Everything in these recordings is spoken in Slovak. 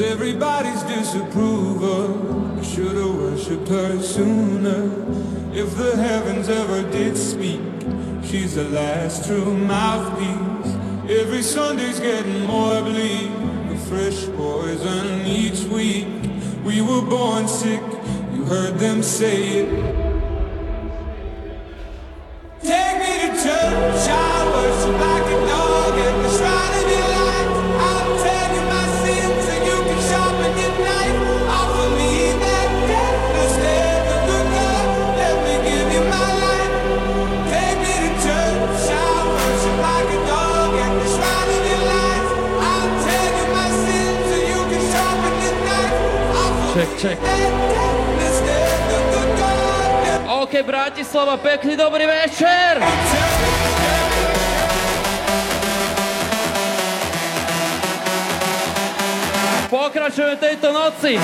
Everybody's disapproval. I should've worshipped her sooner. If the heavens ever did speak, she's the last true mouthpiece. Every Sunday's getting more bleak. The fresh poison each week. We were born sick, you heard them say it. check. OK, Bratislava, pekný dobrý večer! Pokračujeme tejto noci.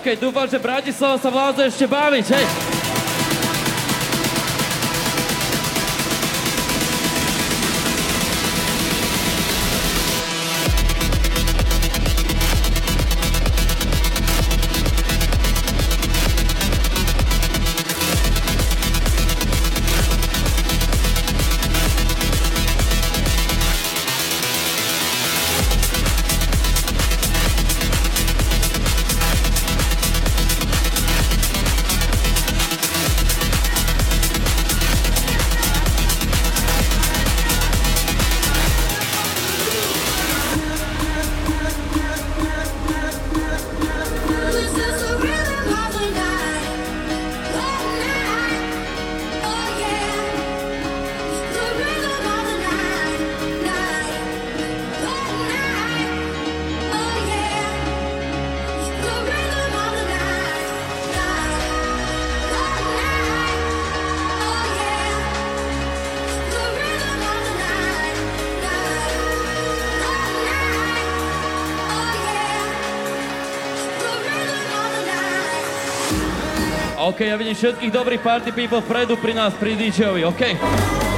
OK, dúfam, že Bratislava sa vládze ešte baviť, hej. OK, ja vidím všetkých dobrých party people vpredu pri nás, pri DJ-ovi, OK?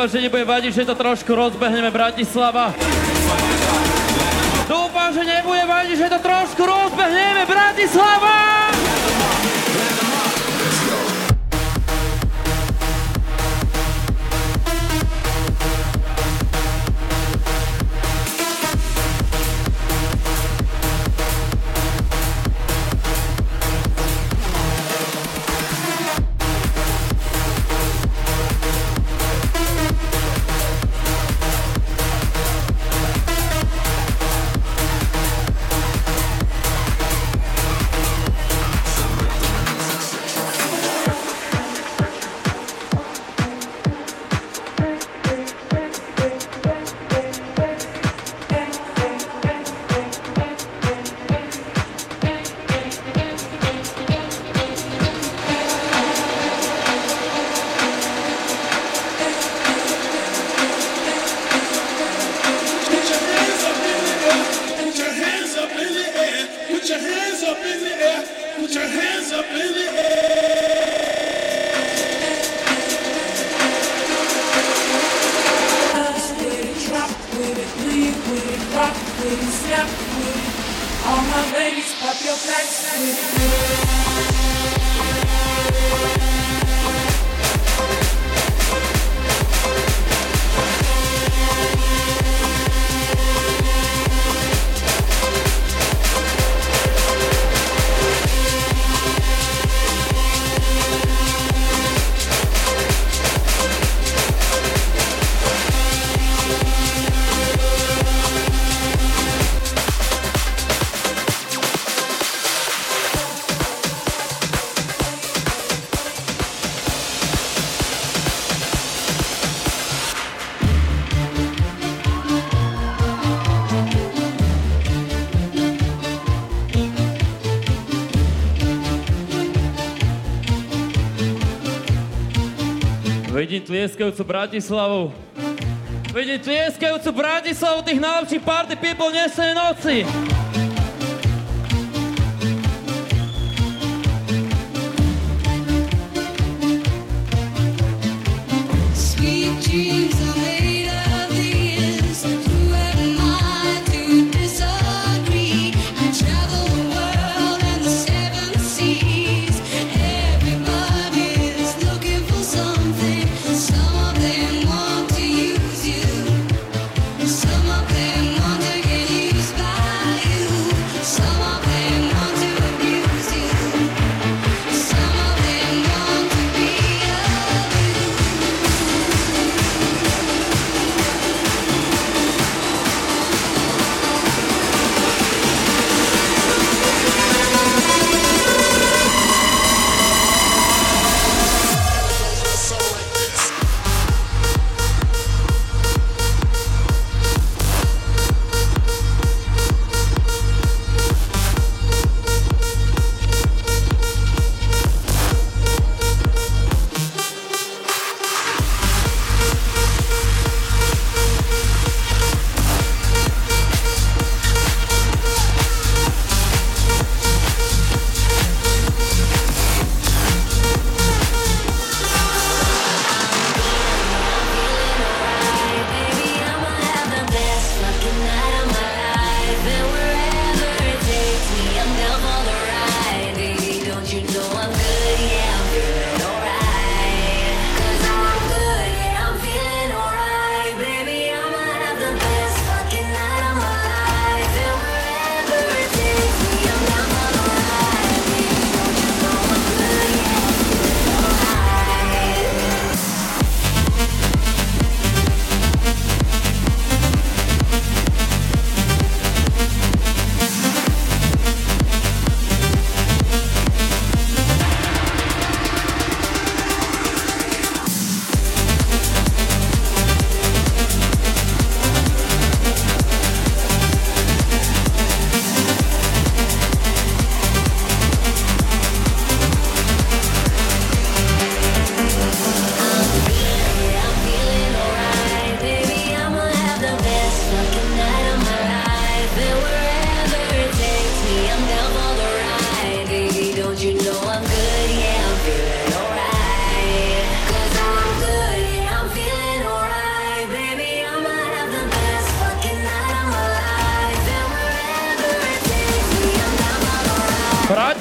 dúfam, že nebude vadiť, že to trošku rozbehneme Bratislava. Dúfam, že nebude vadiť, že to trošku rozbehneme Bratislava! Vidím tlieskajúcu Bratislavu. Vidím tlieskajúcu Bratislavu tých najlepších party people nesej noci.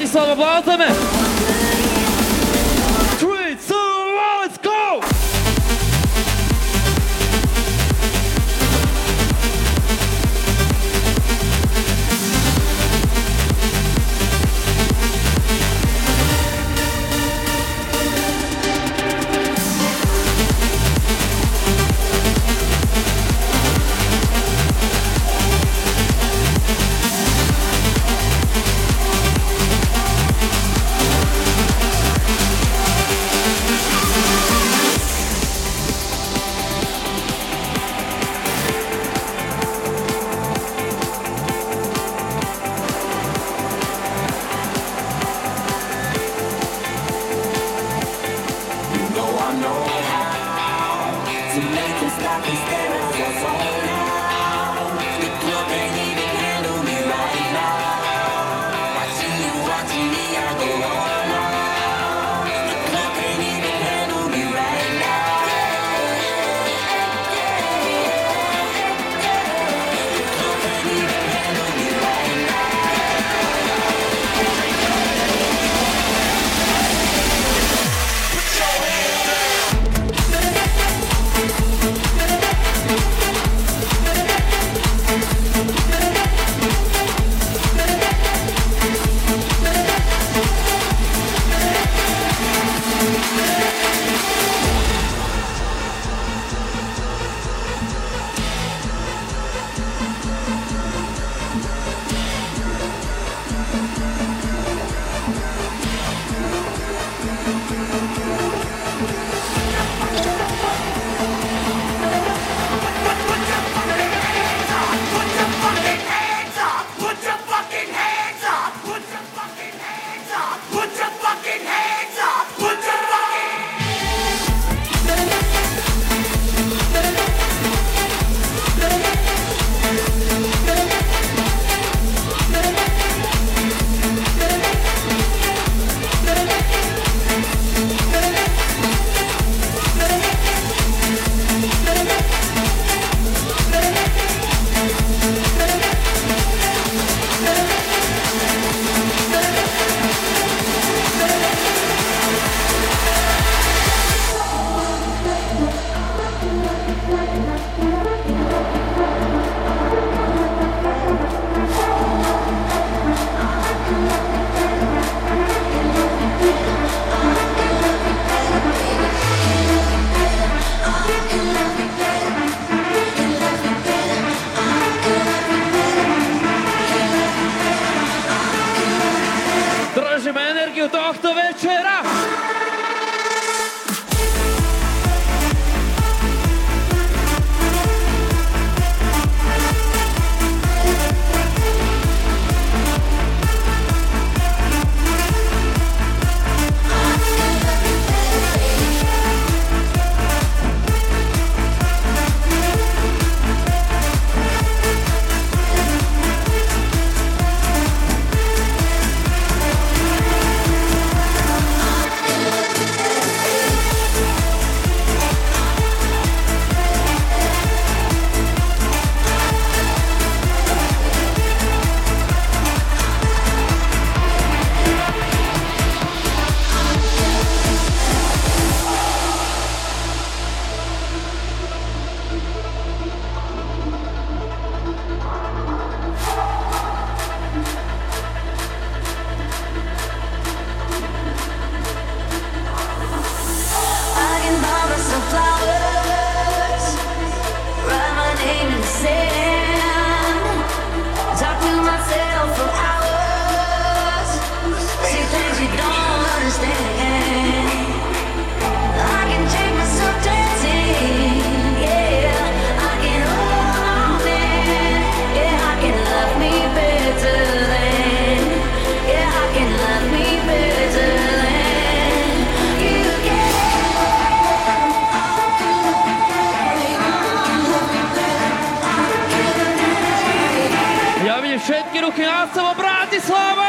İslam'a bağlantı mı? Bratislava!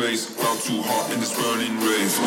face, felt too hot in this burning rave.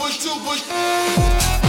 push, two push.